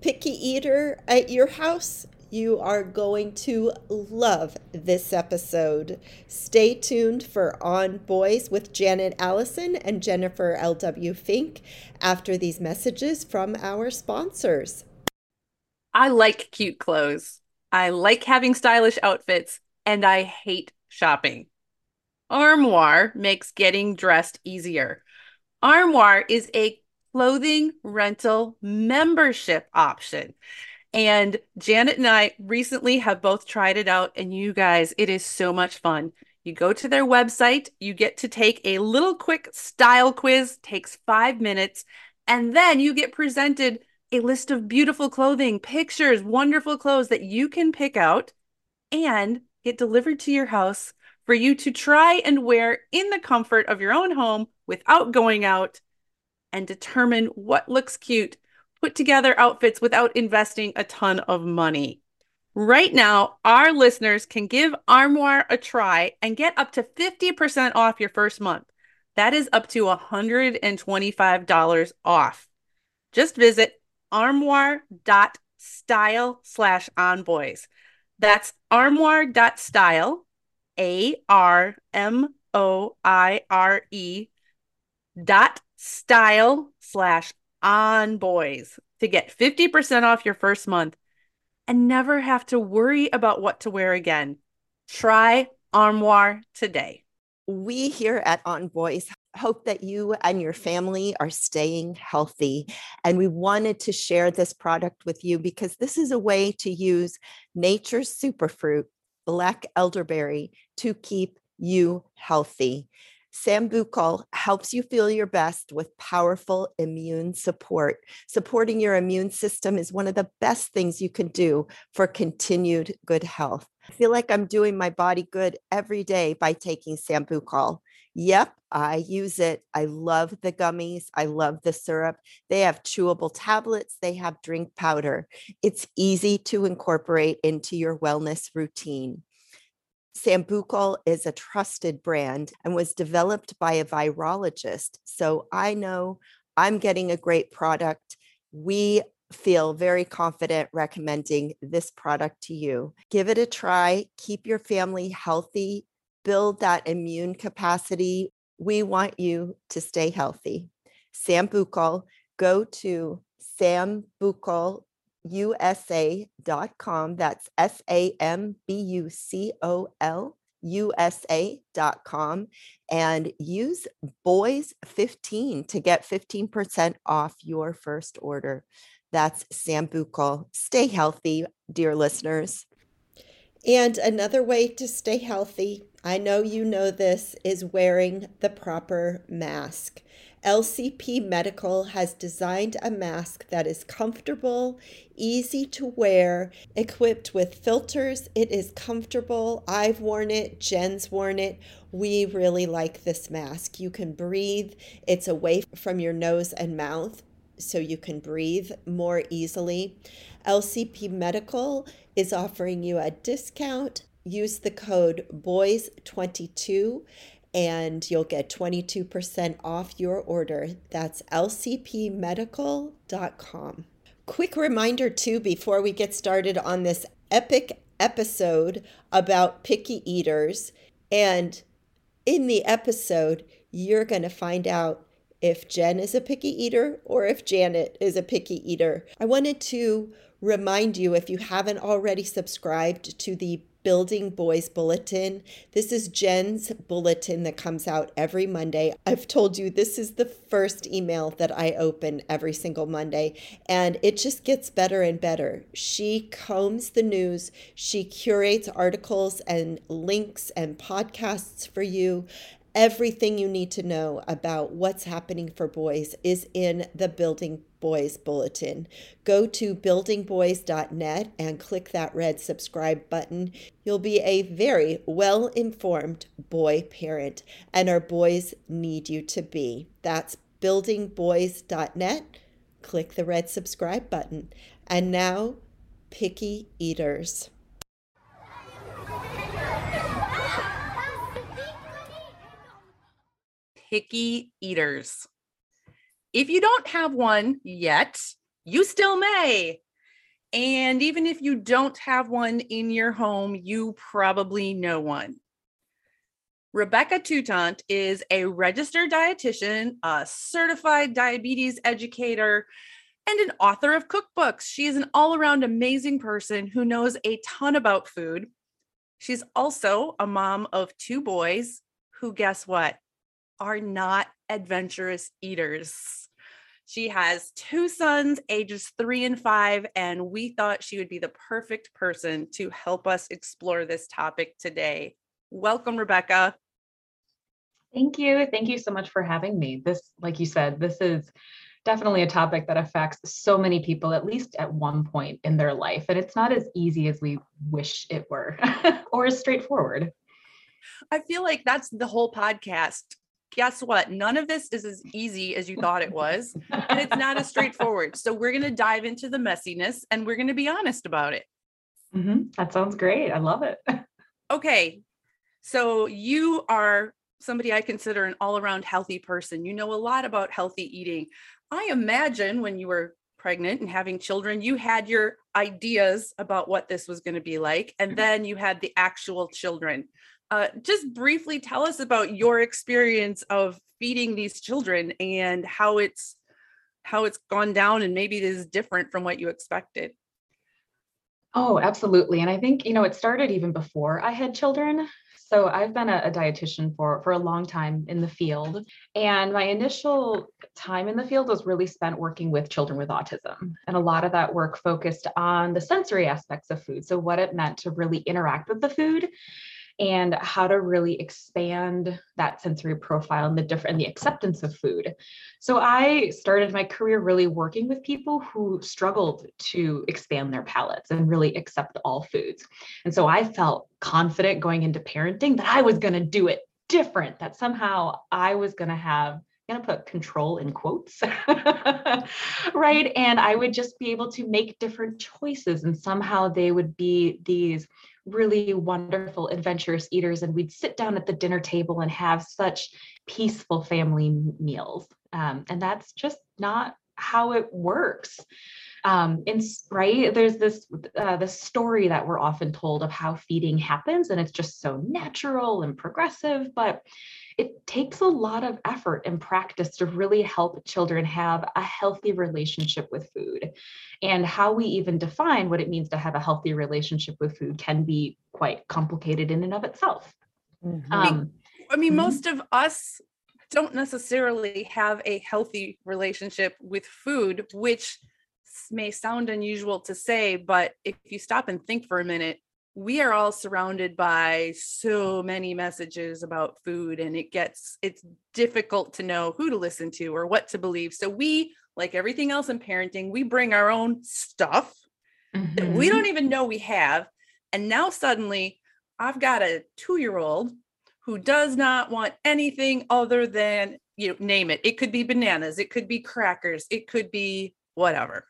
picky eater at your house, you are going to love this episode. Stay tuned for On Boys with Janet Allison and Jennifer L.W. Fink after these messages from our sponsors. I like cute clothes. I like having stylish outfits, and I hate shopping. Armoire makes getting dressed easier. Armoire is a clothing rental membership option. And Janet and I recently have both tried it out, and you guys, it is so much fun. You go to their website, you get to take a little quick style quiz, takes five minutes, and then you get presented a list of beautiful clothing, pictures, wonderful clothes that you can pick out and get delivered to your house for you to try and wear in the comfort of your own home without going out and determine what looks cute put together outfits without investing a ton of money. Right now, our listeners can give Armoire a try and get up to 50% off your first month. That is up to $125 off. Just visit armoire.style slash onboys. That's armoire.style, A R M O I R E dot style slash on boys to get 50% off your first month and never have to worry about what to wear again. Try Armoire today. We here at On Boys hope that you and your family are staying healthy. And we wanted to share this product with you because this is a way to use nature's superfruit, black elderberry, to keep you healthy. Sambucol helps you feel your best with powerful immune support. Supporting your immune system is one of the best things you can do for continued good health. I feel like I'm doing my body good every day by taking Sambucol. Yep, I use it. I love the gummies. I love the syrup. They have chewable tablets, they have drink powder. It's easy to incorporate into your wellness routine. Sambucol is a trusted brand and was developed by a virologist. So I know I'm getting a great product. We feel very confident recommending this product to you. Give it a try, keep your family healthy, build that immune capacity. We want you to stay healthy. Sambucol, go to sambucol usa.com. That's S A M B U C O L usa.com and use boys 15 to get 15% off your first order. That's Sambucol. Stay healthy, dear listeners. And another way to stay healthy, I know you know this, is wearing the proper mask. LCP Medical has designed a mask that is comfortable, easy to wear, equipped with filters. It is comfortable. I've worn it, Jen's worn it. We really like this mask. You can breathe, it's away from your nose and mouth, so you can breathe more easily. LCP Medical is offering you a discount. Use the code BOYS22 and you'll get 22% off your order. That's lcpmedical.com. Quick reminder, too, before we get started on this epic episode about picky eaters. And in the episode, you're going to find out if Jen is a picky eater or if Janet is a picky eater. I wanted to remind you if you haven't already subscribed to the Building Boys Bulletin. This is Jen's bulletin that comes out every Monday. I've told you this is the first email that I open every single Monday, and it just gets better and better. She combs the news, she curates articles and links and podcasts for you, Everything you need to know about what's happening for boys is in the Building Boys Bulletin. Go to buildingboys.net and click that red subscribe button. You'll be a very well informed boy parent, and our boys need you to be. That's buildingboys.net. Click the red subscribe button. And now, picky eaters. picky eaters. If you don't have one yet, you still may. And even if you don't have one in your home, you probably know one. Rebecca Toutant is a registered dietitian, a certified diabetes educator, and an author of cookbooks. She is an all around amazing person who knows a ton about food. She's also a mom of two boys who, guess what, are not adventurous eaters. She has two sons, ages three and five, and we thought she would be the perfect person to help us explore this topic today. Welcome, Rebecca. Thank you. Thank you so much for having me. This, like you said, this is definitely a topic that affects so many people, at least at one point in their life. And it's not as easy as we wish it were or as straightforward. I feel like that's the whole podcast. Guess what? None of this is as easy as you thought it was. And it's not as straightforward. So we're going to dive into the messiness and we're going to be honest about it. Mm-hmm. That sounds great. I love it. Okay. So you are somebody I consider an all around healthy person. You know a lot about healthy eating. I imagine when you were pregnant and having children, you had your ideas about what this was going to be like, and mm-hmm. then you had the actual children. Uh, just briefly tell us about your experience of feeding these children and how it's how it's gone down and maybe it is different from what you expected. Oh, absolutely. And I think, you know, it started even before I had children. So I've been a, a, dietitian for for a long time in the field, and my initial time in the field was really spent working with children with autism, and a lot of that work focused on the sensory aspects of food. So what it meant to really interact with the food and how to really expand that sensory profile and the different the acceptance of food. So I started my career really working with people who struggled to expand their palates and really accept all foods. And so I felt confident going into parenting that I was going to do it different, that somehow I was going to have going to put control in quotes, right? And I would just be able to make different choices, and somehow they would be these really wonderful, adventurous eaters, and we'd sit down at the dinner table and have such peaceful family meals. Um, and that's just not how it works. Um, and right there's this uh, this story that we're often told of how feeding happens, and it's just so natural and progressive, but it takes a lot of effort and practice to really help children have a healthy relationship with food. And how we even define what it means to have a healthy relationship with food can be quite complicated in and of itself. Mm-hmm. Um, I mean, mm-hmm. most of us don't necessarily have a healthy relationship with food, which may sound unusual to say, but if you stop and think for a minute, we are all surrounded by so many messages about food and it gets it's difficult to know who to listen to or what to believe so we like everything else in parenting we bring our own stuff mm-hmm. that we mm-hmm. don't even know we have and now suddenly i've got a 2-year-old who does not want anything other than you know name it it could be bananas it could be crackers it could be whatever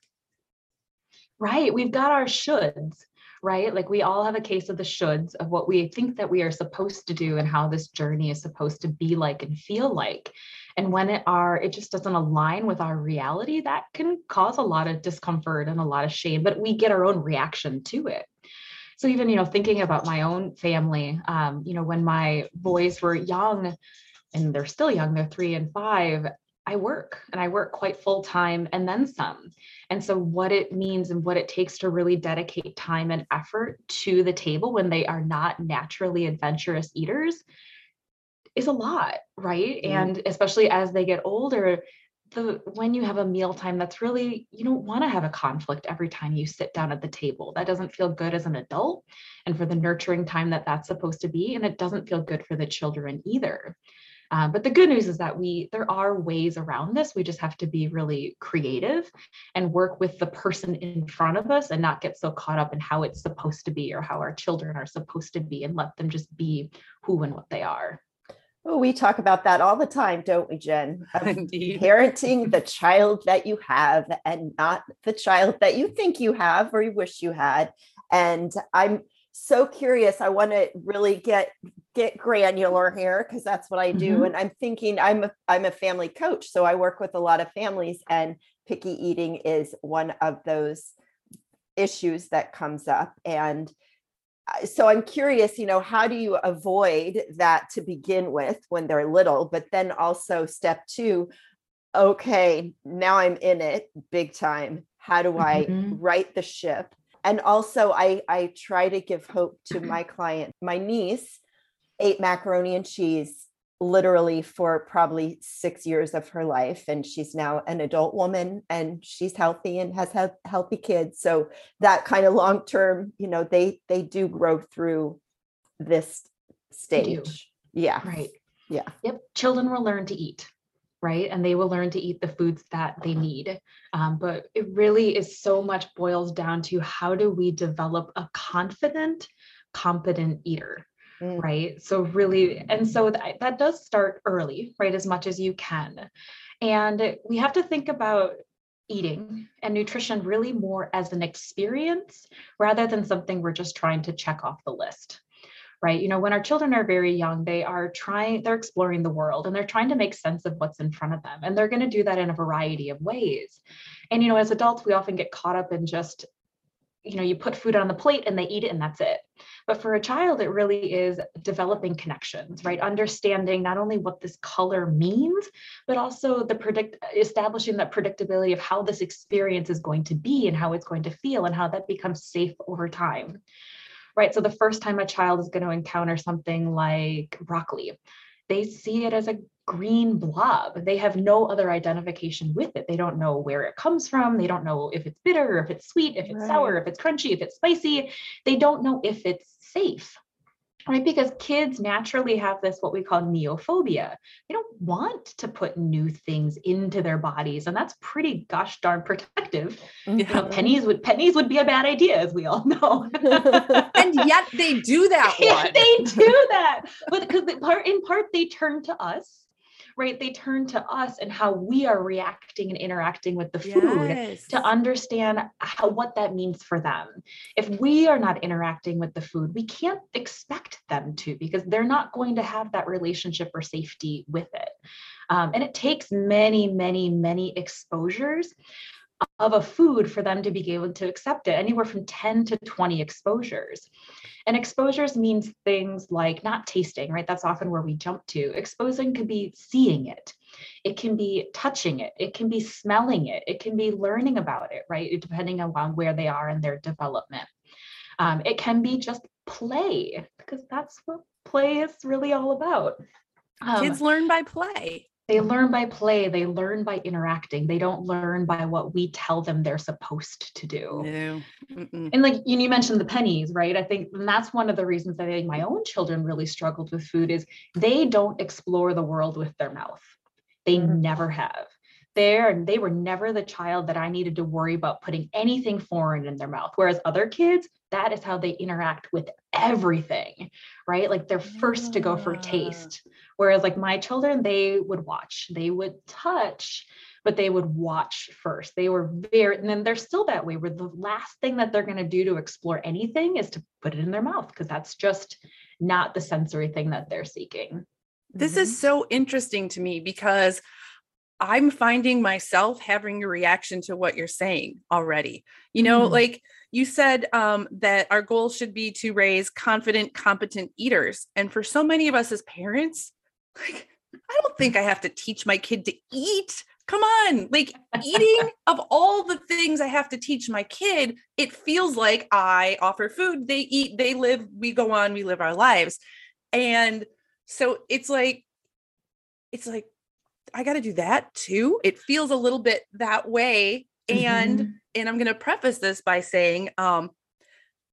right we've got our shoulds right? Like we all have a case of the shoulds of what we think that we are supposed to do and how this journey is supposed to be like and feel like. And when it are, it just doesn't align with our reality, that can cause a lot of discomfort and a lot of shame, but we get our own reaction to it. So even, you know, thinking about my own family, um, you know, when my boys were young, and they're still young, they're three and five, I work and I work quite full time and then some. And so, what it means and what it takes to really dedicate time and effort to the table when they are not naturally adventurous eaters is a lot, right? Mm-hmm. And especially as they get older, the when you have a meal time that's really you don't want to have a conflict every time you sit down at the table that doesn't feel good as an adult and for the nurturing time that that's supposed to be and it doesn't feel good for the children either um, but the good news is that we there are ways around this. We just have to be really creative and work with the person in front of us and not get so caught up in how it's supposed to be or how our children are supposed to be and let them just be who and what they are. Oh, we talk about that all the time, don't we, Jen? Parenting the child that you have and not the child that you think you have or you wish you had. And I'm so curious. I want to really get get granular here because that's what I do. Mm-hmm. And I'm thinking I'm a, I'm a family coach, so I work with a lot of families, and picky eating is one of those issues that comes up and so i'm curious you know how do you avoid that to begin with when they're little but then also step two okay now i'm in it big time how do i Mhm. right the ship and also i i try to give hope to mm-hmm. my client my niece ate macaroni and cheese literally for probably six years of her life and she's now an adult woman and she's healthy and has health, healthy kids so that kind of long term you know they they do grow through this stage yeah Right. Yeah. Yep. Children will learn to eat, right? And they will learn to eat the foods that they need. Um, but it really is so much boils down to how do we develop a confident, competent eater? Mm. Right. So, really, and so that, that does start early, right? As much as you can. And we have to think about eating and nutrition really more as an experience rather than something we're just trying to check off the list right? You know, when our children are very young, they are trying, they're exploring the world and they're trying to make sense of what's in front of them. And they're going to do that in a variety of ways. And, you know, as adults, we often get caught up in just, you know, you put food on the plate and they eat it and that's it. But for a child, it really is developing connections, right? Understanding not only what this color means, but also the predict establishing that predictability of how this experience is going to be and how it's going to feel and how that becomes safe over time right? So the first time a child is going to encounter something like broccoli, they see it as a green blob. They have no other identification with it. They don't know where it comes from. They don't know if it's bitter, if it's sweet, if it's sour, if it's crunchy, if it's spicy. They don't know if it's safe. Right, because kids naturally have this what we call neophobia. They don't want to put new things into their bodies, and that's pretty gosh darn protective. You know, pennies would pennies would be a bad idea, as we all know. And yet they do that they do that but because part in part they turn to us right? They turn to us and how we are reacting and interacting with the food Yes. to understand how what that means for them. If we are not interacting with the food we can't expect them to because they're not going to have that relationship or safety with it. Um, and it takes many many many exposures of a food for them to be able to accept it anywhere from 10 to 20 exposures and exposures means things like not tasting, right? That's often where we jump to. Exposing could be seeing it, it can be touching it, it can be smelling it, it can be learning about it, right? Depending on where they are in their development. Um, it can be just play, because that's what play is really all about. Um, Kids learn by play. They learn by play, they learn by interacting, they don't learn by what we tell them they're supposed to do. No. Mm-mm. And like you, you mentioned the pennies, right? I think and that's one of the reasons that I think my own children really struggled with food is they don't explore the world with their mouth. They Mhm. never have. They're, they were never the child that I needed to worry about putting anything foreign in their mouth. Whereas other kids, that is how they interact with everything, right? Like they're first to go for taste. Whereas like my children, they would watch, they would touch, but they would watch first. They were very, and then they're still that way, where the last thing that they're going to do to explore anything is to put it in their mouth, because that's just not the sensory thing that they're seeking. This Mhm. is so interesting to me because I'm finding myself having a reaction to what you're saying already. You know, Mm. like you said um, that our goal should be to raise confident, competent eaters. And for so many of us as parents, like, I don't think I have to teach my kid to eat. Come on, like eating of all the things I have to teach my kid, it feels like I offer food, they eat, they live, we go on, we live our lives. And so it's like, it's like, I got to do that too. It feels a little bit that way. And Mhm. and I'm going to preface this by saying um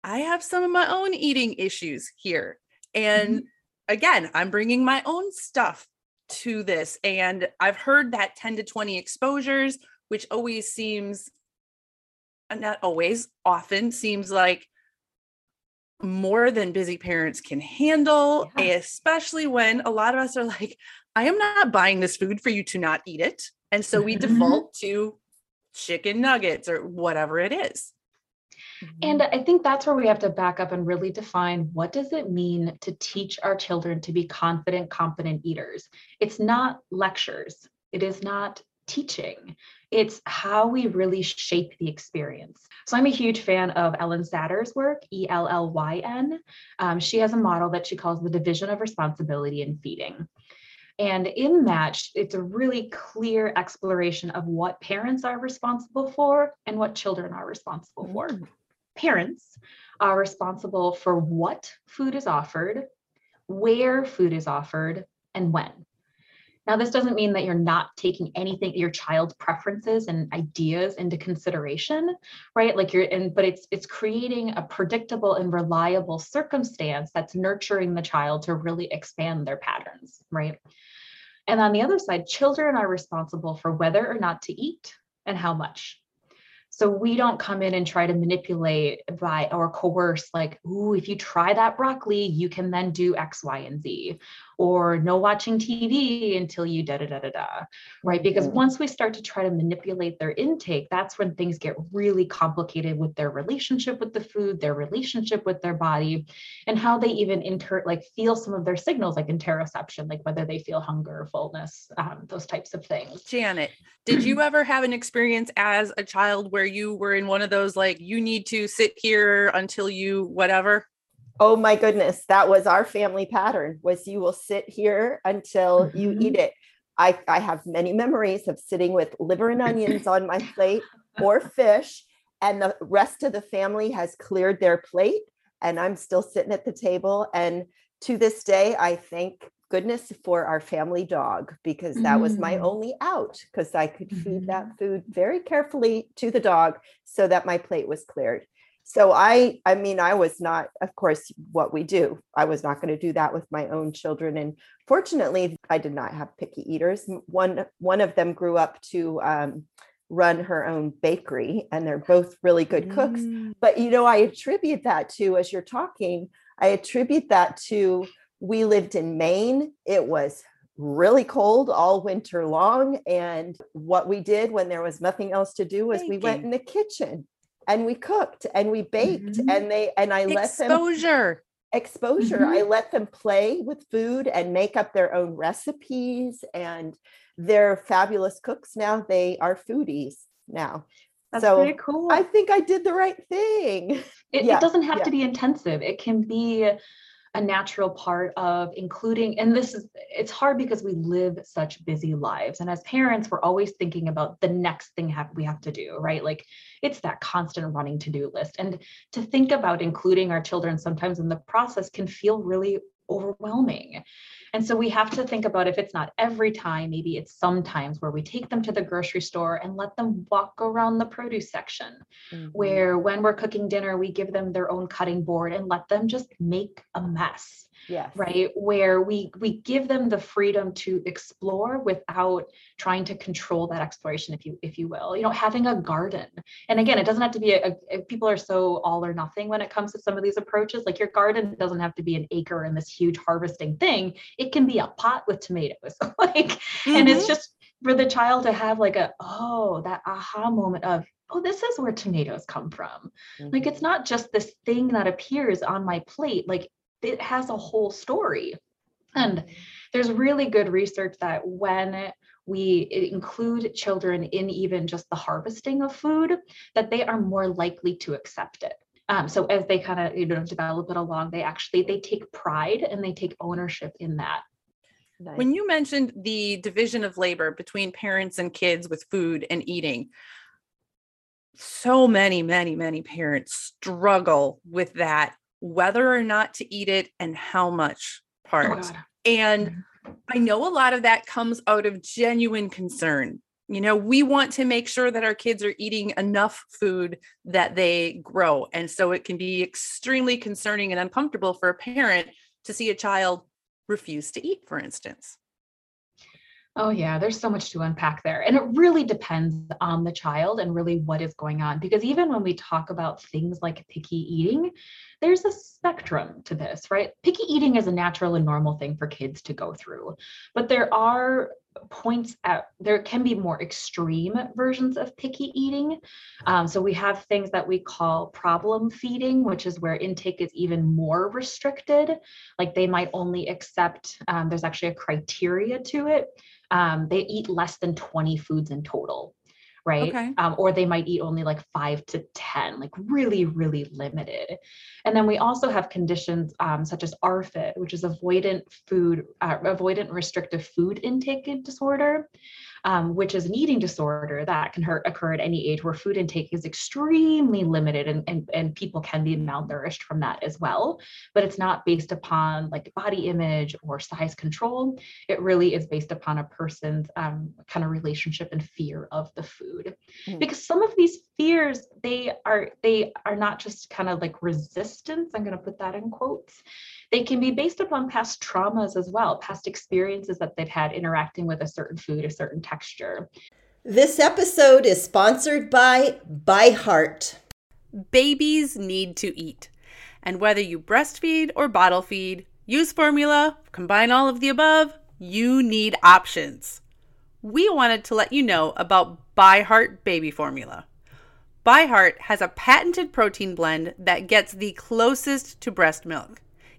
I have some of my own eating issues here. And again, I'm bringing my own stuff to this and I've heard that 10 to 20 exposures which always seems not always often seems like more than busy parents can handle Yeah. especially when a lot of us are like I am not buying this food for you to not eat it and so we Mhm. default to chicken nuggets or whatever it is And I think that's where we have to back up and really define what does it mean to teach our children to be confident, competent eaters. It's not lectures. It is not teaching. it's how we really shape the experience. So I'm a huge fan of Ellyn Satter's work, E L L Y N. Um, she has a model that she calls the division of responsibility in feeding. And in that, it's a really clear exploration of what parents are responsible for and what children are responsible for. Mm. Parents are responsible for what food is offered, where food is offered, and when. Now, this doesn't mean that you're not taking anything, your child's preferences and ideas into consideration, right? Like you're in, but it's it's creating a predictable and reliable circumstance that's nurturing the child to really expand their patterns, right? And on the other side, children are responsible for whether or not to eat and how much. So we don't come in and try to manipulate by or coerce, like, ooh, if you try that broccoli, you can then do X, Y, and Z, or no watching TV until you da da da da da. Right. Because Mhm. once we start to try to manipulate their intake, that's when things get really complicated with their relationship with the food, their relationship with their body, and how they even inter like feel some of their signals, like interoception, like whether they feel hunger, fullness, um, those types of things. Janet, did you ever have an experience as a child where you were in one of those like you need to sit here until you whatever? Oh my goodness, that was our family pattern was you will sit here until you Mhm. eat it. I, I have many memories of sitting with liver and onions on my plate or fish, and the rest of the family has cleared their plate, and I'm still sitting at the table. And to this day, I thank goodness for our family dog because that was my Mm. only out because I could feed that food very carefully to the dog so that my plate was cleared so i i mean i was not of course what we do i was not going to do that with my own children and fortunately i did not have picky eaters. One one of them grew up to um, run her own bakery and they're both really good cooks Mm. but you know i attribute that to as you're talking i attribute that to we lived in maine it was really cold all winter long and what we did when there was nothing else to do was we went in the kitchen and we cooked and we baked Mhm. and they and i let them Exposure. exposure i let them play with food and make up their own recipes and they're fabulous cooks now they are foodies now That's so pretty cool. i think i did the right thing It, Yeah, it doesn't have yeah. to be intensive. It can be a natural part of including, and this is, it's hard because we live such busy lives. And as parents, we're always thinking about the next thing have, we have to do, right? Like it's that constant running to do list. And to think about including our children sometimes in the process can feel really overwhelming. And so we have to think about if it's not every time, maybe it's sometimes where we take them to the grocery store and let them walk around the produce section Mm-hmm. where when we're cooking dinner, we give them their own cutting board and let them just make a mess, yes right? Where we we give them the freedom to explore without trying to control that exploration, if you if you will. You know, having a garden. And again, it doesn't have to be a, a people are so all or nothing when it comes to some of these approaches. Like your garden doesn't have to be an acre and this huge harvesting thing. It can be a pot with tomatoes. like and it's Mhm. just for the child to have like a oh that aha moment of oh this is where tomatoes come from like it's Mhm. not just this thing that appears on my plate like it has a whole story. And there's really good research that when we include children in even just the harvesting of food that they are more likely to accept it. Um, so as they kind of you know develop it along they actually they take pride and they take ownership in that. Nice. When you mentioned the division of labor between parents and kids with food and eating, so many, many, many parents struggle with that, whether or not to eat it and how much Oh, part. God. And mm-hmm. I know a lot of that comes out of genuine concern. You know, we want to make sure that our kids are eating enough food that they grow. And so it can be extremely concerning and uncomfortable for a parent to see a child refuse to eat, for instance. Oh, yeah, there's so much to unpack there. And it really depends on the child and really what is going on. Because even when we talk about things like picky eating, there's a spectrum to this, right? Picky eating is a natural and normal thing for kids to go through. But there are points at there can be more extreme versions of picky eating. Um, so we have things that we call problem feeding, which is where intake is even more restricted. Like they might only accept, um, there's actually a criteria to it um, they eat less than 20 foods in total right? Okay. Um, or they might eat only like five to 10, like really, really limited. And then we also have conditions um, such as ARFID, which is avoidant food, uh, avoidant restrictive food intake disorder um, which is an eating disorder that can hurt, occur at any age where food intake is extremely limited and, and, and people can be malnourished from that as well. But it's not based upon like body image or size control. It really is based upon a person's um, kind of relationship and fear of the food. Mm. Because some of these fears, they are they are not just kind of like resistance. I'm going to put that in quotes they can be based upon past traumas as well, past experiences that they've had interacting with a certain food, a certain texture. This episode is sponsored by ByHeart. Babies need to eat. And whether you breastfeed or bottle feed, use formula, combine all of the above, you need options. We wanted to let you know about ByHeart Baby Formula. ByHeart has a patented protein blend that gets the closest to breast milk.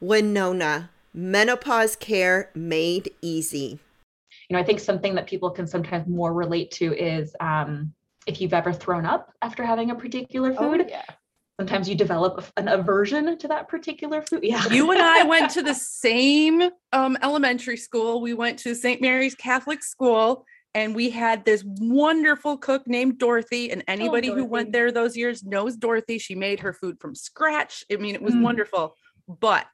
Winona, menopause care made easy. You know, I think something that people can sometimes more relate to is um, if you've ever thrown up after having a particular oh, food. Oh, yeah. Sometimes you develop an aversion to that particular food. Yeah. You and I went to the same um, elementary school. We went to St. Mary's Catholic School and we had this wonderful cook named Dorothy. And anybody oh, Dorothy. who went there those years knows Dorothy. She made her food from scratch. I mean, it was mm. wonderful. But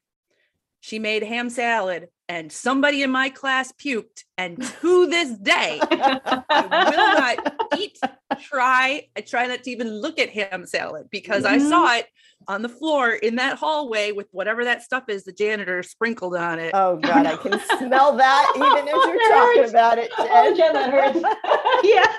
she made ham salad and somebody in my class puked And to this day, I will not eat, try, I try not to even look at ham salad because I Mhm. saw it on the floor in that hallway with whatever that stuff is the janitor sprinkled on it. Oh God, I can smell that even as you're talking hurts. about it, Oh, Jen. Jen, that hurts. yeah.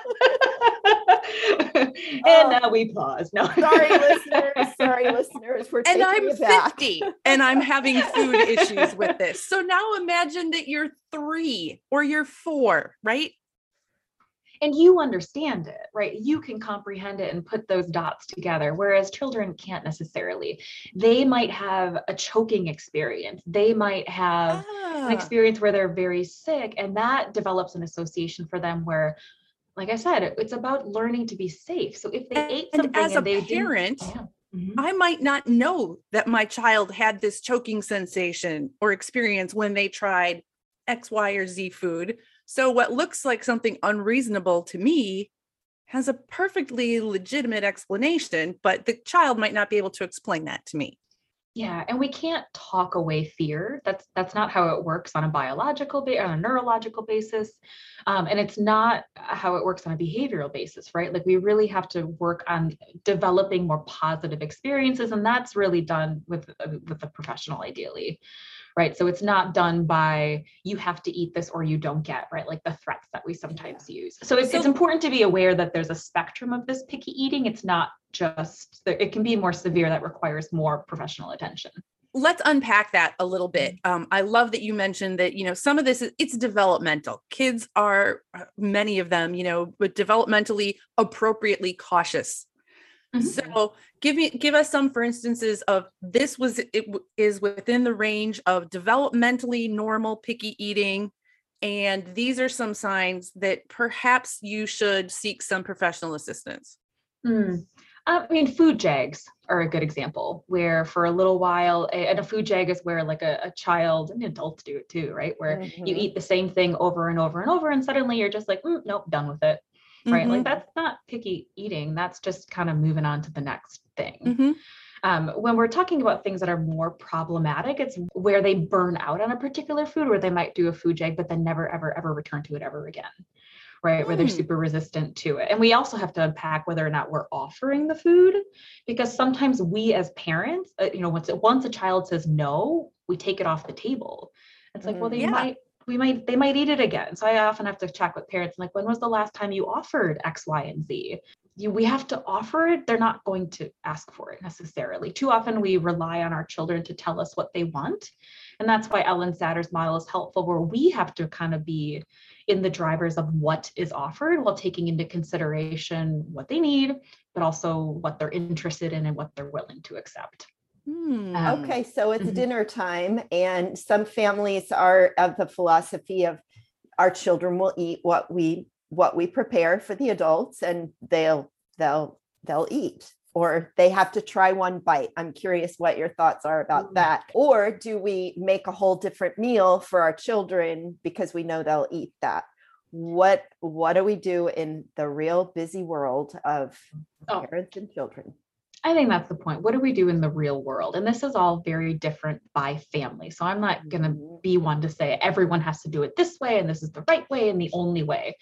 and now we pause. No. Sorry, listeners. Sorry, listeners. We're and I'm it back. 50 and I'm having food issues with this. So now imagine that you're three or you're four, right? and you understand it, right? You can comprehend it and put those dots together, whereas children can't necessarily. They might have a choking experience. They might have an Ah. experience where they're very sick, and that develops an association for them where, like I said, it's about learning to be safe. So if they ate And something as a and didn't- parent, Yeah. Mhm. I might not know that my child had this choking sensation or experience when they tried X, Y, or Z food. So, what looks like something unreasonable to me has a perfectly legitimate explanation, but the child might not be able to explain that to me. Yeah, and we can't talk away fear. That's that's not how it works on a biological ba- on a neurological basis, um, and it's not how it works on a behavioral basis, right? Like we really have to work on developing more positive experiences, and that's really done with with a professional, ideally, right? So it's not done by you have to eat this or you don't get, right? Like the threats that we sometimes use. So it's, it's important to be aware that there's a spectrum of this picky eating. It's not just it can be more severe that requires more professional attention. let's unpack that a little bit um, i love that you mentioned that you know some of this is it's developmental kids are uh, many of them you know but developmentally appropriately cautious Mhm. so give me give us some for instances of this was it is within the range of developmentally normal picky eating and these are some signs that perhaps you should seek some professional assistance Hmm. I mean, food jags are a good example where for a little while, and a food jag is where like a, a child and adults do it too, right? Where you Mhm. eat the same thing over and over and over, and suddenly you're just like, "Mm, nope, done with it, right? Like Mhm, that's not picky eating. That's just kind of moving on to the next thing. mhm. Um, when we're talking about things that are more problematic, it's where they burn out on a particular food, where they might do a food jag, but then never, ever, ever return to it ever again. Right, where they're Hmm. super resistant to it. And we also have to unpack whether or not we're offering the food, because sometimes we as parents, uh, you know, once once a child says no, we take it off the table. It's like, well, Mhm. they Yeah. might, we might, they might eat it again. So I often have to check with parents, like, when was the last time you offered X, Y, and Z? you, we have to offer it. They're not going to ask for it necessarily. Too often we rely on our children to tell us what they want. And that's why Ellyn Satter's model is helpful, where we have to kind of be in the drivers of what is offered while taking into consideration what they need, but also what they're interested in and what they're willing to accept. Hmm. Um, Okay, so it's mhm. dinner time, and some families are of the philosophy of our children will eat what we what we prepare for the adults, and they'll they'll they'll eat, or they have to try one bite. I'm curious what your thoughts are about Mm. that. Or do we make a whole different meal for our children because we know they'll eat that? What what do we do in the real busy world of Oh. parents and children? I think that's the point. What do we do in the real world? And this is all very different by family. So I'm not going to Mhm. be one to say everyone has to do it this way and this is the right way and the only way.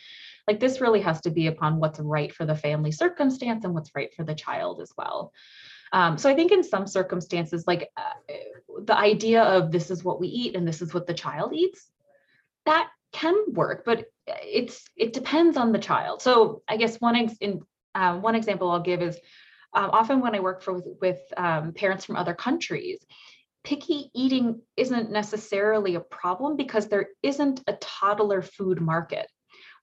Like this really has to be upon what's right for the family circumstance and what's right for the child as well. Um, so I think in some circumstances, like uh, the idea of this is what we eat and this is what the child eats, that can work, but it's it depends on the child. So I guess one ex- in uh, one example I'll give is um, often when I work for with, with um, parents from other countries, picky eating isn't necessarily a problem because there isn't a toddler food market.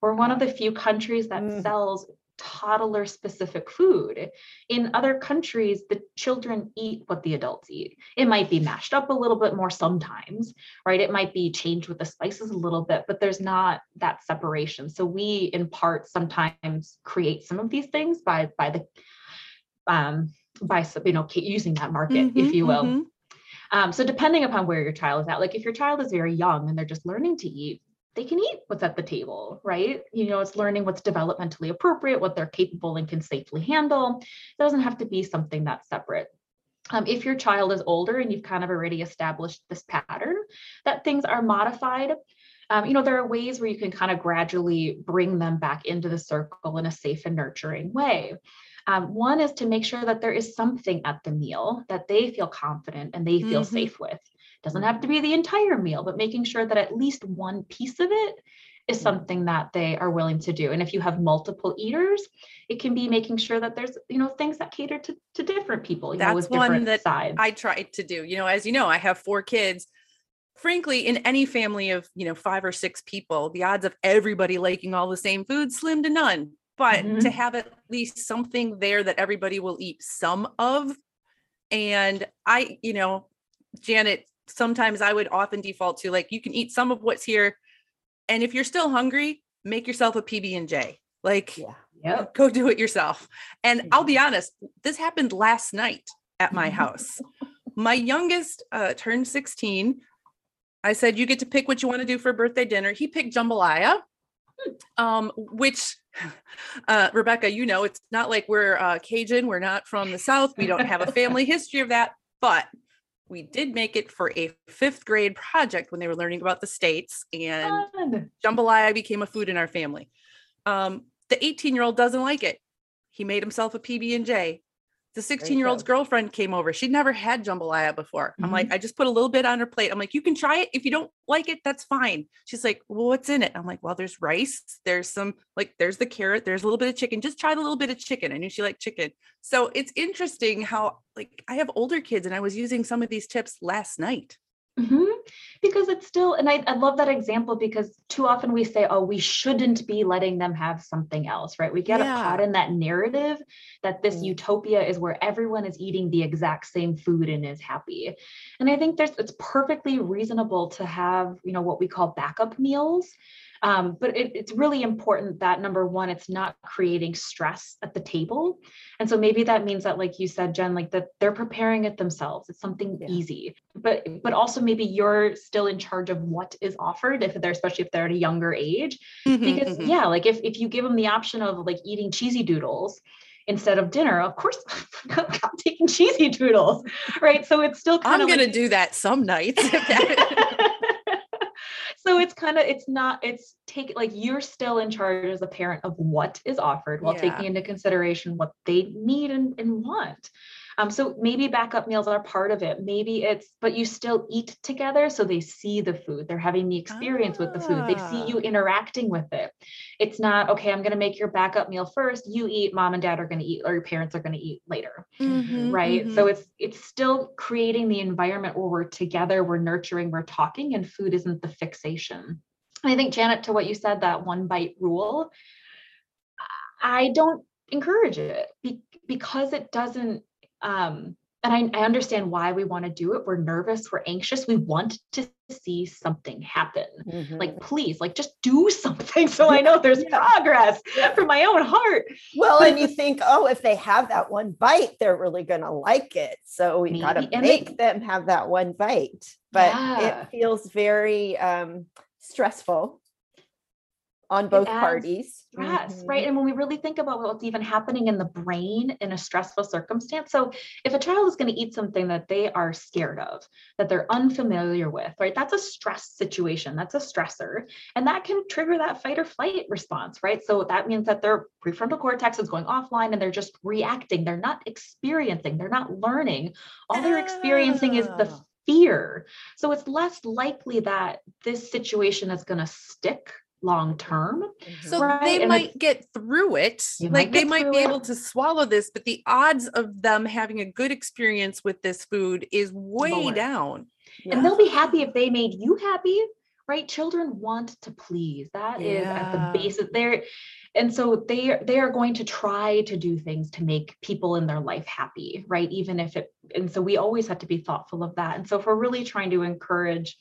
We're one of the few countries that Mm. sells toddler specific food. In other countries, the children eat what the adults eat. It might be mashed up a little bit more sometimes, right? It might be changed with the spices a little bit, but there's not that separation. So we in part sometimes create some of these things by by the um by you know using that market, if Mhm, you will. mhm. Um, so depending upon where your child is at, like if your child is very young and they're just learning to eat, they can eat what's at the table, right? You know, it's learning what's developmentally appropriate, what they're capable and can safely handle. It doesn't have to be something that's separate. Um, if your child is older and you've kind of already established this pattern, that things are modified. Um, you know, there are ways where you can kind of gradually bring them back into the circle in a safe and nurturing way. Um, one is to make sure that there is something at the meal that they feel confident and they feel mm-hmm. safe with. Doesn't have to be the entire meal, but making sure that at least one piece of it is mm-hmm. something that they are willing to do. And if you have multiple eaters, it can be making sure that there's, you know, things that cater to, to different people. That's know, one that sides. I tried to do. You know, as you know, I have four kids. Frankly, in any family of, you know, five or six people, the odds of everybody liking all the same food slim to none. But mm-hmm. to have at least something there that everybody will eat some of. And I, you know, Janet, sometimes I would often default to like, you can eat some of what's here and if you're still hungry, make yourself a PB and J. Like, yeah. Yep. go do it yourself. And I'll be honest, this happened last night at my house. my youngest uh, turned 16. I said, "You get to pick what you want to do for birthday dinner." He picked jambalaya, um, which uh, Rebecca, you know, it's not like we're uh, Cajun. We're not from the South. We don't have a family history of that. But we did make it for a fifth grade project when they were learning about the states and Fun. jambalaya became a food in our family um, the 18 year old doesn't like it he made himself a pb&j the 16 year old's girlfriend came over. She'd never had jambalaya before. Mm-hmm. I'm like, mm-hmm. I just put a little bit on her plate. I'm like, you can try it. If you don't like it, that's fine. She's like, well, what's in it? I'm like, well, there's rice. There's some, like, there's the carrot. There's a little bit of chicken. Just try the little bit of chicken. I knew she liked chicken. So it's interesting how, like, I have older kids and I was using some of these tips last night. Mm-hmm. Because it's still, and I, I love that example because too often we say, oh, we shouldn't be letting them have something else, right? We get yeah. caught in that narrative that this mm. utopia is where everyone is eating the exact same food and is happy. And I think there's, it's perfectly reasonable to have, you know, what we call backup meals um, but it, it's really important that number one, it's not creating stress at the table. And so maybe that means that, like you said, Jen, like that they're preparing it themselves. It's something yeah. easy. But but also maybe you're still in charge of what is offered if they're especially if they're at a younger age. Mm-hmm, because mm-hmm. yeah, like if, if you give them the option of like eating cheesy doodles instead of dinner. Of course, I'm taking cheesy doodles, right? So it's still kind I'm going to do that some nights so it's kind of it's not it's take like you're still in charge as a parent of what is offered while yeah. taking into consideration what they need and, and want um, so maybe backup meals are part of it. Maybe it's, but you still eat together. So they see the food, they're having the experience ah. with the food, they see you ah. interacting with it. It's not, okay, I'm going to make your backup meal first. You eat, mom and dad are going to eat, or your parents are going to eat later. Mm-hmm, right. Mm-hmm. So it's, it's still creating the environment where we're together, we're nurturing, we're talking, and food isn't the fixation. I think, Janet, to what you said, that one bite rule, I don't encourage it because it doesn't um, and I, I, understand why we want to do it. We're nervous, we're anxious, we want to see something happen. Mm-hmm. Like, please, like just do something so I know there's yeah. progress yeah. for my own heart. Well, and you think, oh, if they have that one bite, they're really gonna like it. So we got to make they, them have that one bite. But yeah. it feels very um, stressful on both parties. Stress, mm-hmm. right? And when we really think about what's even happening in the brain in a stressful circumstance. So if a child is going to eat something that they are scared of, that they're unfamiliar with, right? That's a stress situation. That's a stressor. And that can trigger that fight or flight response, right? So that means that their prefrontal cortex is going offline and they're just reacting. They're not experiencing, they're not learning. All they're experiencing is the ah. fear. So it's less likely that this situation is going to stick long term. Mm-hmm. So right? they and might get through it. Like they might be it. able to swallow this, but the odds of them having a good experience with this food is way Lower. down. Yeah. And they'll be happy if they made you happy, right? Children want to please. That yeah. is at the base of their and so they they are going to try to do things to make people in their life happy, right? Even if it and so we always have to be thoughtful of that. And so if we're really trying to encourage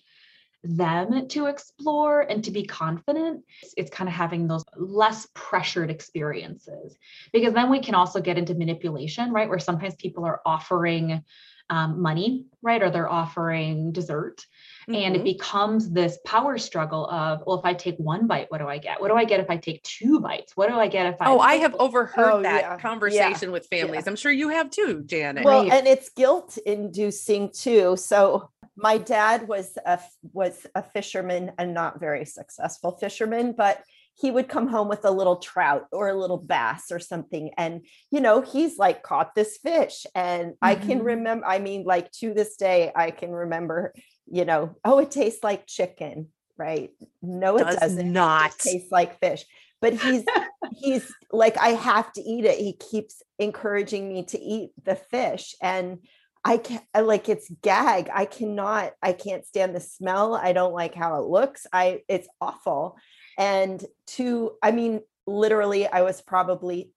them to explore and to be confident, it's kind of having those less pressured experiences. Because then we can also get into manipulation, right? Where sometimes people are offering um, money, right? Or they're offering dessert. And it Mhm. becomes this power struggle of, well, if I take one bite, what do I get? What do I get if I take two bites? What do I get if I? Oh, I have overheard Oh, that yeah. conversation with families. I'm sure you have too, Janet. Well, Right. and it's guilt inducing too. So my dad was a was a fisherman and not very successful fisherman, but he would come home with a little trout or a little bass or something and you know he's like caught this fish and i can Mhm. remember i mean like to this day i can remember you know oh it tastes like chicken right? No it Does doesn't. Not. it tastes like fish. But he's he's like i have to eat it. He keeps encouraging me to eat the fish and i can not like it's gag. I cannot i can't stand the smell. I don't like how it looks. I it's awful and to i mean literally i was probably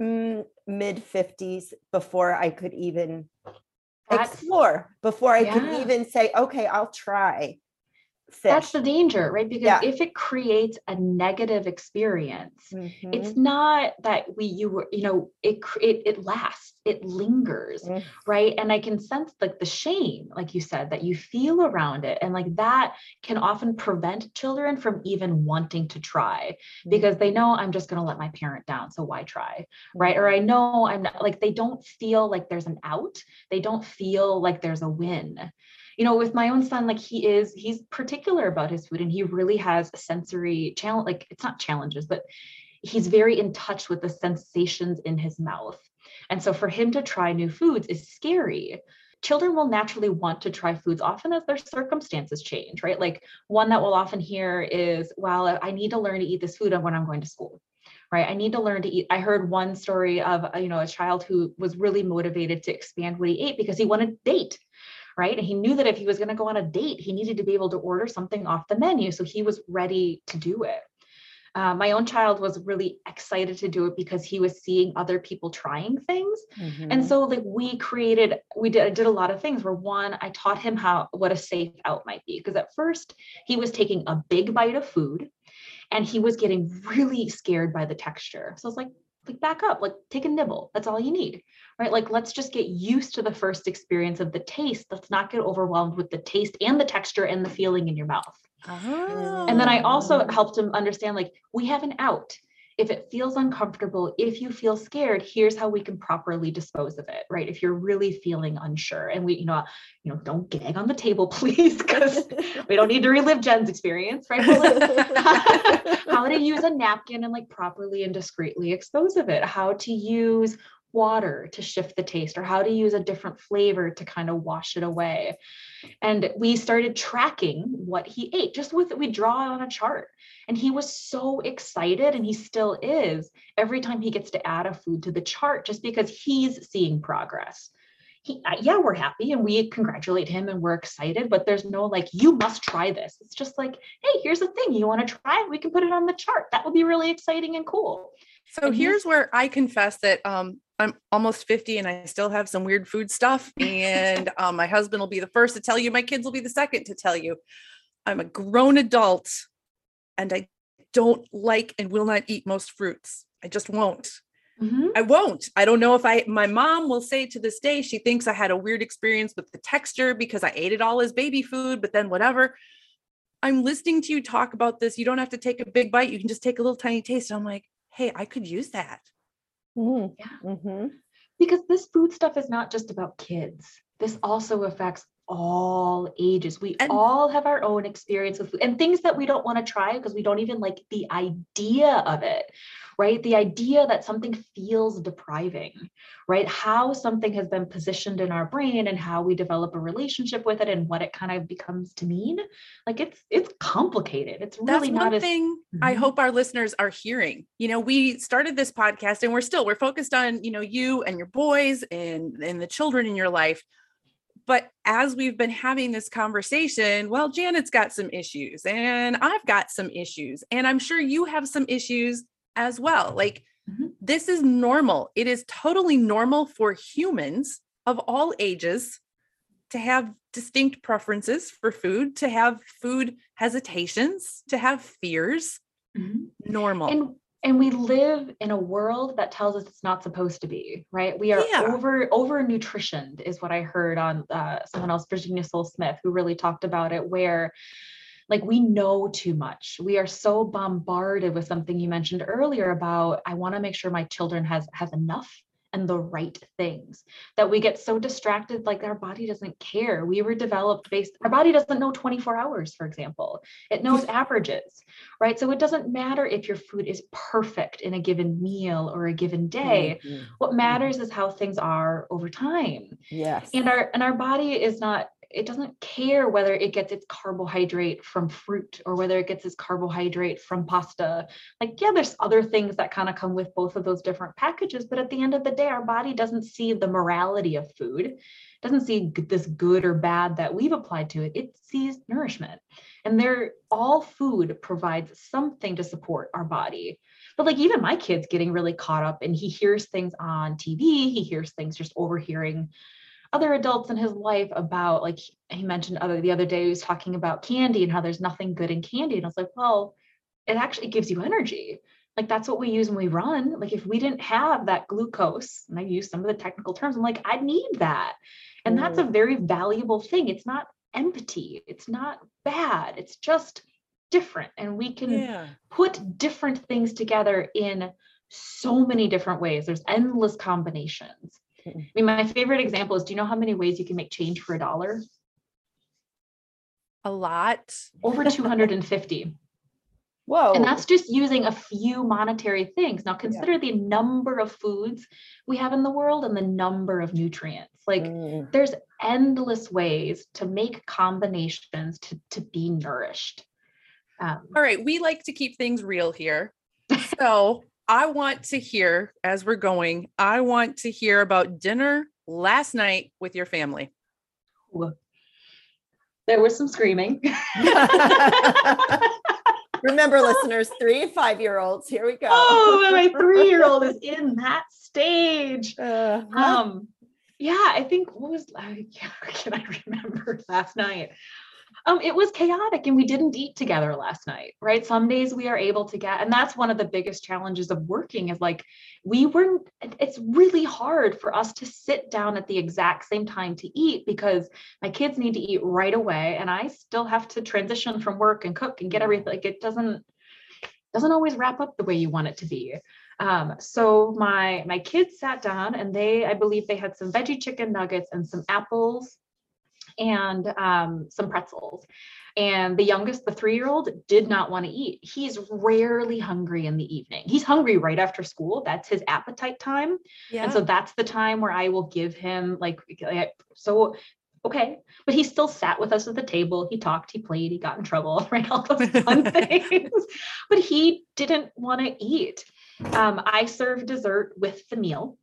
mm, mid 50s before i could even That's- explore before i could even say okay i'll try fish That's the danger, right? Because Yeah. if it creates a negative experience, Mhm. it's not that we you were you know it it it lasts it lingers Mm. right? And i can sense like the shame like you said that you feel around it. And like that can often prevent children from even wanting to try because they know i'm just going to let my parent down so why try? Right? Or i know i'm not like they don't feel like there's an out. They don't feel like there's a win you know with my own son like he is he's particular about his food and he really has a sensory challenge like it's not challenges but he's very in touch with the sensations in his mouth. And so for him to try new foods is scary. Children will naturally want to try foods often as their circumstances change right? Like one that we'll often hear is well i need to learn to eat this food when i'm going to school right? I need to learn to eat i heard one story of you know a child who was really motivated to expand what he ate because he wanted to date right? And he knew that if he was going to go on a date he needed to be able to order something off the menu. So he was ready to do it. Uh, my own child was really excited to do it because he was seeing other people trying things. Mhm. and so like we created we did, did a lot of things where one i taught him how what a safe out might be. Because at first he was taking a big bite of food and he was getting really scared by the texture. So i was like like back up like take a nibble that's all you need right like let's just get used to the first experience of the taste let's not get overwhelmed with the taste and the texture and the feeling in your mouth ah. and then I also Oh. helped him understand like we have an out. If it feels uncomfortable, if you feel scared, here's how we can properly dispose of it, right? If you're really feeling unsure. And we, you know, you know, don't gag on the table, please, because we don't need to relive Jen's experience, right? How to use a napkin and like properly and discreetly expose of it, how to use water to shift the taste, or how to use a different flavor to kind of wash it away. And we started tracking what he ate just with we draw on a chart. And he was so excited, and he still is every time he gets to add a food to the chart, just because he's seeing progress. He, uh, yeah, we're happy and we congratulate him and we're excited, but there's no like, you must try this. It's just like, hey, here's the thing. You want to try it? We can put it on the chart. That would be really exciting and cool. So And here's where I confess that um, I'm almost 50 and I still have some weird food stuff. And um, my husband will be the first to tell you, my kids will be the second to tell you. I'm a grown adult and I don't like and will not eat most fruits. I just won't. I won't. I don't know if I, my mom will say to this day, she thinks I had a weird experience with the texture because I ate it all as baby food, but then whatever. I'm listening to you talk about this. You don't have to take a big bite. You can just take a little tiny taste. And I'm like, hey, I could use that. Mm, Yeah. mhm. because this food stuff is not just about kids. This also affects all ages. We And- all have our own experience with food and things that we don't want to try because we don't even like the idea of it, right? The idea that something feels depriving, right? How something has been positioned in our brain and how we develop a relationship with it and what it kind of becomes to mean. Like it's it's complicated. It's really That's not one as thing I Mhm. hope our listeners are hearing. You know, we started this podcast and we're still we're focused on, you know, you and your boys and and the children in your life. But as we've been having this conversation, well, Janet's got some issues and I've got some issues and I'm sure you have some issues as well. Like Mhm. this is normal. It is totally normal for humans of all ages to have distinct preferences for food, to have food hesitations, to have fears. Mhm. Normal. and and we live in a world that tells us it's not supposed to be right we are Yeah. over over nutritioned is what i heard on uh, someone else virginia Sole-Smith who really talked about it where like we know too much we are so bombarded with something you mentioned earlier about i want to make sure my children has has enough and the right things that we get so distracted like our body doesn't care. We were developed based our body doesn't know 24 hours for example. It knows averages right? So it doesn't matter if your food is perfect in a given meal or a given day. Mhm. what matters is how things are over time. Yes. and our and our body is not it doesn't care whether it gets its carbohydrate from fruit or whether it gets its carbohydrate from pasta. Like yeah there's other things that kind of come with both of those different packages but at the end of the day our body doesn't see the morality of food. It doesn't see this good or bad that we've applied to it. It sees nourishment. And they're all food provides something to support our body. But like even my kid's getting really caught up and he hears things on tv he hears things just overhearing other adults in his life about like he mentioned other the other day he was talking about candy and how there's nothing good in candy. And i was like well it actually gives you energy. Like that's what we use when we run. Like if we didn't have that glucose and i use some of the technical terms i'm like i need that. And that's a mm. very valuable thing. It's not empty. It's not bad. It's just different. And we can Yeah. put different things together in so many different ways. There's endless combinations. I mean, my favorite example is do you know how many ways you can make change for a dollar? A lot. Over 250. Whoa. And that's just using a few monetary things. Now, consider the number of foods we have in the world and the number of nutrients. Like, Mm. there's endless ways to make combinations to, to be nourished. Um, All right. We like to keep things real here. So I want to hear, as we're going, I want to hear about dinner last night with your family. there was some screaming. Remember, listeners, three and five year olds. Here we go. oh, my three year old is in that stage. Uh, Um, yeah, I think what was I can I remember last night? Um, it was chaotic and we didn't eat together last night, right? Some days we are able to get, and that's one of the biggest challenges of working is like we weren't, it's really hard for us to sit down at the exact same time to eat because my kids need to eat right away and I still have to transition from work and cook and get everything. Like it doesn't doesn't always wrap up the way you want it to be. Um, so my my kids sat down and they, I believe they had some veggie chicken nuggets and some apples and um, some pretzels. And the youngest, the three-year-old, did not want to eat. He's rarely hungry in the evening. He's hungry right after school. That's his appetite time. Yeah. And so that's the time where I will give him like like, so okay. But he still sat with us at the table. He talked, he played, he got in trouble, right? All those fun things. But he didn't want to eat. Um, I serve dessert with the meal.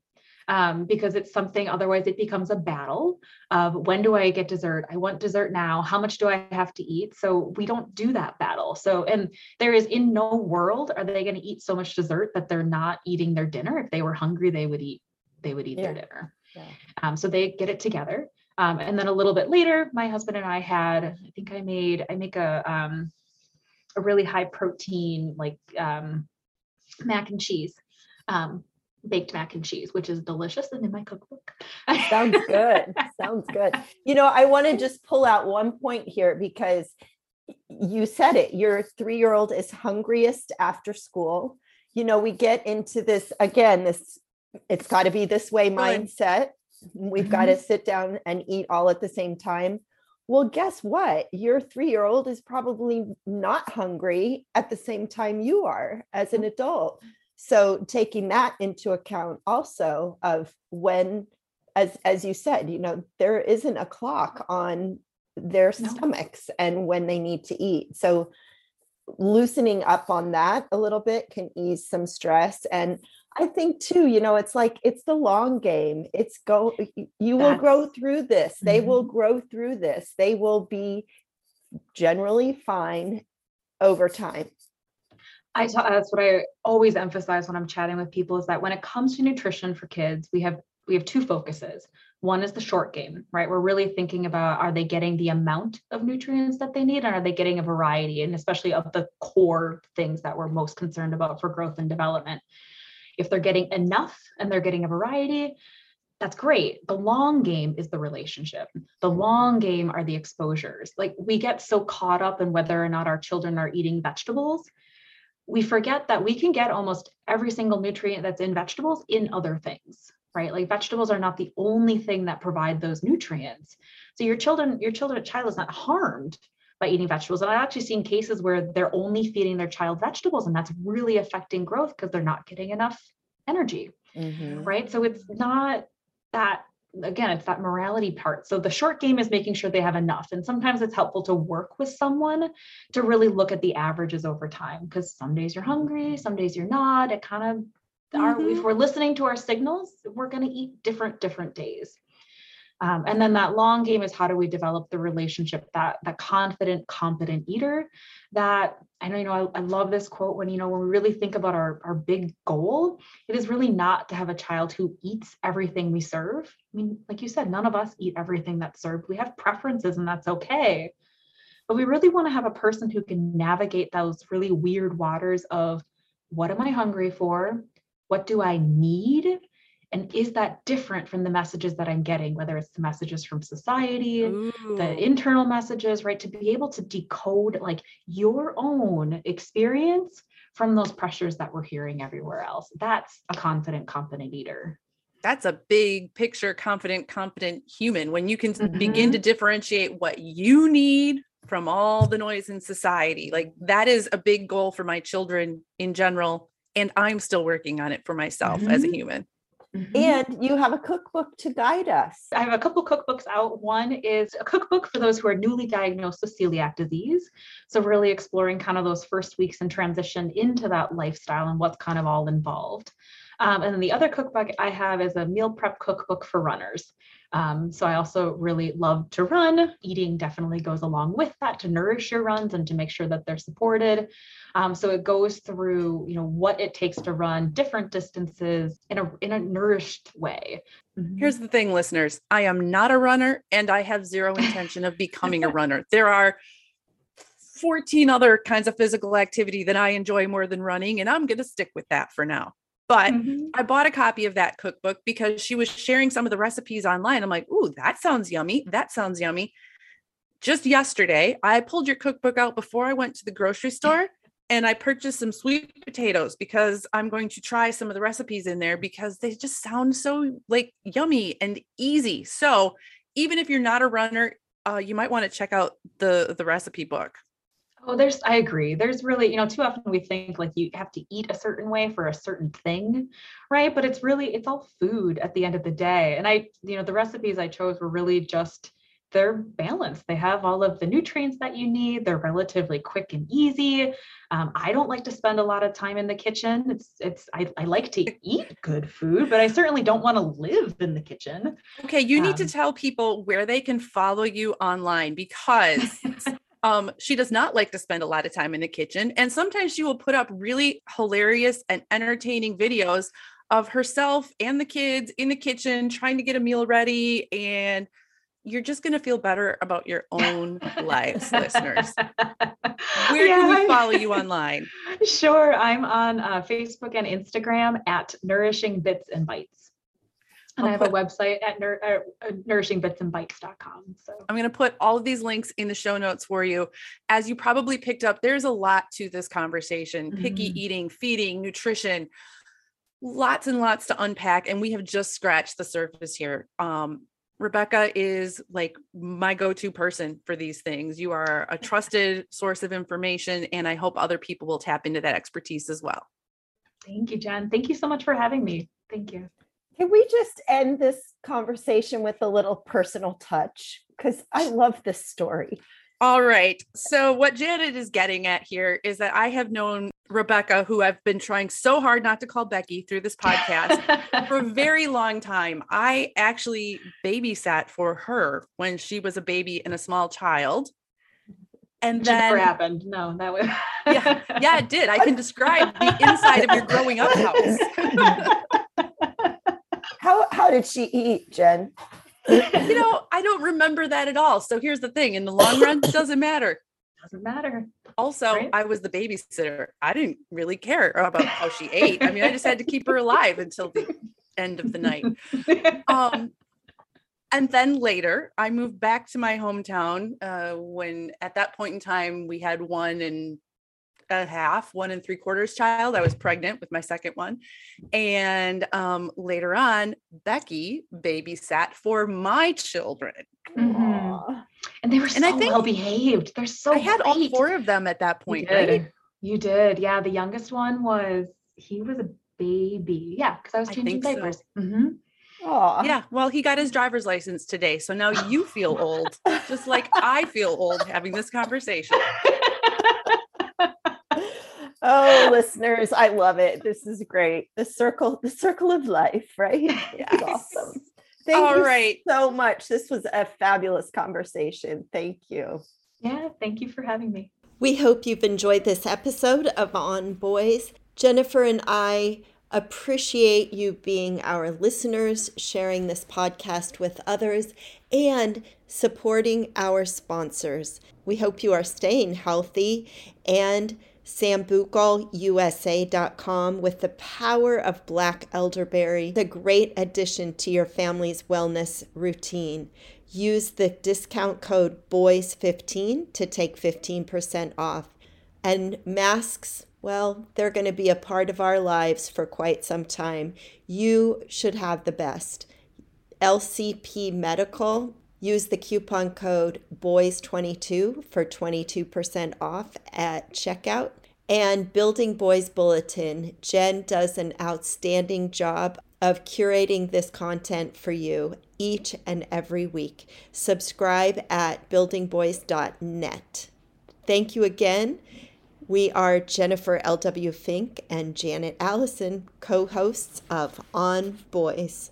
Um, because it's something otherwise it becomes a battle of when do I get dessert? I want dessert now. How much do I have to eat? So we don't do that battle. So, and there is in no world are they going to eat so much dessert that they're not eating their dinner. If they were hungry, they would eat, they would eat their dinner. Yeah. Um, so they get it together. Um, and then a little bit later, my husband and I had, I think I made, I make a, um, a really high protein, like, um, mac and cheese, um, baked mac and cheese, which is delicious and in my cookbook. Sounds good. Sounds good. You know, I want to just pull out one point here because you said it. Your three year old is hungriest after school. You know, we get into this again, this it's got to be this way mindset. We've mm-hmm. got to sit down and eat all at the same time. Well, guess what? Your three year old is probably not hungry at the same time you are as an adult. So, taking that into account also of when as as you said you know there isn't a clock on their No. stomachs and when they need to eat. So loosening up on that a little bit can ease some stress. And i think too you know it's like it's the long game. It's go you will grow through this. They mm-hmm. will grow through this. They will be generally fine over time I ta- that's what I always emphasize when I'm chatting with people is that when it comes to nutrition for kids, we have we have two focuses. One is the short game, right? We're really thinking about are they getting the amount of nutrients that they need and are they getting a variety and especially of the core things that we're most concerned about for growth and development. If they're getting enough and they're getting a variety, that's great. The long game is the relationship. The long game are the exposures. Like we get so caught up in whether or not our children are eating vegetables. We forget that we can get almost every single nutrient that's in vegetables in other things, right? Like vegetables are not the only thing that provide those nutrients. So your children, your children, child is not harmed by eating vegetables. And I've actually seen cases where they're only feeding their child vegetables, and that's really affecting growth because they're not getting enough energy. Mm-hmm. Right. So it's not that again it's that morality part. So the short game is making sure they have enough. And sometimes it's helpful to work with someone to really look at the averages over time because some days you're hungry some days you're not. It kind of mm-hmm. are if we're listening to our signals we're going to eat different different days um, and then that long game is how do we develop the relationship that that confident, competent eater that I know, you know, I, I, love this quote when, you know, when we really think about our, our big goal, it is really not to have a child who eats everything we serve. I mean, like you said, none of us eat everything that's served. We have preferences and that's okay. But we really want to have a person who can navigate those really weird waters of what am I hungry for? What do I need? And is that different from the messages that i'm getting whether it's the messages from society Ooh. the internal messages right to be able to decode like your own experience from those pressures that we're hearing everywhere else that's a confident competent eater that's a big picture confident competent human when you can mm-hmm. begin to differentiate what you need from all the noise in society like that is a big goal for my children in general and i'm still working on it for myself mm-hmm. as a mm-hmm. human Mm-hmm. And you have a cookbook to guide us. I have a couple cookbooks out. One is a cookbook for those who are newly diagnosed with celiac disease. So, really exploring kind of those first weeks and transition into that lifestyle and what's kind of all involved. Um, and then the other cookbook I have is a meal prep cookbook for runners. Um, so I also really love to run. Eating definitely goes along with that to nourish your runs and to make sure that they're supported. Um, so it goes through, you know, what it takes to run different distances in a in a nourished way. Mm-hmm. Here's the thing, listeners. I am not a runner and I have zero intention of becoming a runner. There are 14 other kinds of physical activity that I enjoy more than running, and I'm going to stick with that for now. But mm-hmm. I bought a copy of that cookbook because she was sharing some of the recipes online. I'm like, ooh, that sounds yummy. That sounds yummy. Just yesterday, I pulled your cookbook out before I went to the grocery store and I purchased some sweet potatoes because I'm going to try some of the recipes in there because they just sound so like yummy and easy. So even if you're not a runner, uh, you might want to check out the the recipe book. Oh, there's, I agree. There's really, you know, too often we think like you have to eat a certain way for a certain thing, right? But it's really, it's all food at the end of the day. And I, you know, the recipes I chose were really just, they're balanced. They have all of the nutrients that you need. They're relatively quick and easy. Um, I don't like to spend a lot of time in the kitchen. It's, it's, I, I like to eat good food, but I certainly don't want to live in the kitchen. Okay. You um, need to um, tell people where they can follow you online because Um, she does not like to spend a lot of time in the kitchen. And sometimes she will put up really hilarious and entertaining videos of herself and the kids in the kitchen trying to get a meal ready. And you're just going to feel better about your own lives, listeners. Where yeah, can we follow you online? Sure. I'm on uh, Facebook and Instagram at Nourishing Bits and Bites. And I'll I have put, a website at nour- uh, uh nourishingbitsandbites.com. So I'm going to put all of these links in the show notes for you. As you probably picked up, there's a lot to this conversation mm-hmm. picky eating, feeding, nutrition, lots and lots to unpack. And we have just scratched the surface here. Um, Rebecca is like my go to person for these things. You are a trusted source of information, and I hope other people will tap into that expertise as well. Thank you, Jen. Thank you so much for having me. Thank you. Can we just end this conversation with a little personal touch? Because I love this story. All right. So, what Janet is getting at here is that I have known Rebecca, who I've been trying so hard not to call Becky through this podcast for a very long time. I actually babysat for her when she was a baby and a small child. And then never happened. No, that was yeah, yeah, it did. I can describe the inside of your growing up house. How how did she eat, Jen? you know, I don't remember that at all. So here's the thing: in the long run, it doesn't matter. Doesn't matter. Also, Right. I was the babysitter. I didn't really care about how she ate. I mean, I just had to keep her alive until the end of the night. Um, and then later, I moved back to my hometown. Uh, when at that point in time, we had one and a half, one and three quarters child. I was pregnant with my second one, and um, later on, Becky babysat for my children. Mhm. And they were And I so think- well behaved. They're so I had all four of them at that You point, did. right? You did. Yeah. The youngest one was, he was a baby. Yeah. Because I was I changing think so. diapers. hmm Aw. Yeah, well, he got his driver's license today. So now you feel old, just like I feel old having this conversation. Oh, listeners, I love it. This is great. The circle, the circle of life, right? It's awesome. Thank All you right. so much. This was a fabulous conversation. Thank you. yeah. Thank you for having me. We hope you've enjoyed this episode of On Boys. Jennifer and I appreciate you being our listeners, sharing this podcast with others, and supporting our sponsors. We hope you are staying healthy and sambucolusa.com with the power of black elderberry, the great addition to your family's wellness routine. Use the discount code BOYS15 to take 15% off. And masks, well, they're going to be a part of our lives for quite some time. You should have the best. LCP Medical, use the coupon code BOYS22 for 22% off at checkout. And Building Boys Bulletin, Jen does an outstanding job of curating this content for you each and every week. Subscribe at buildingboys.net. Thank you again. We are Jennifer L.W. Fink and Janet Allison, co hosts of On Boys.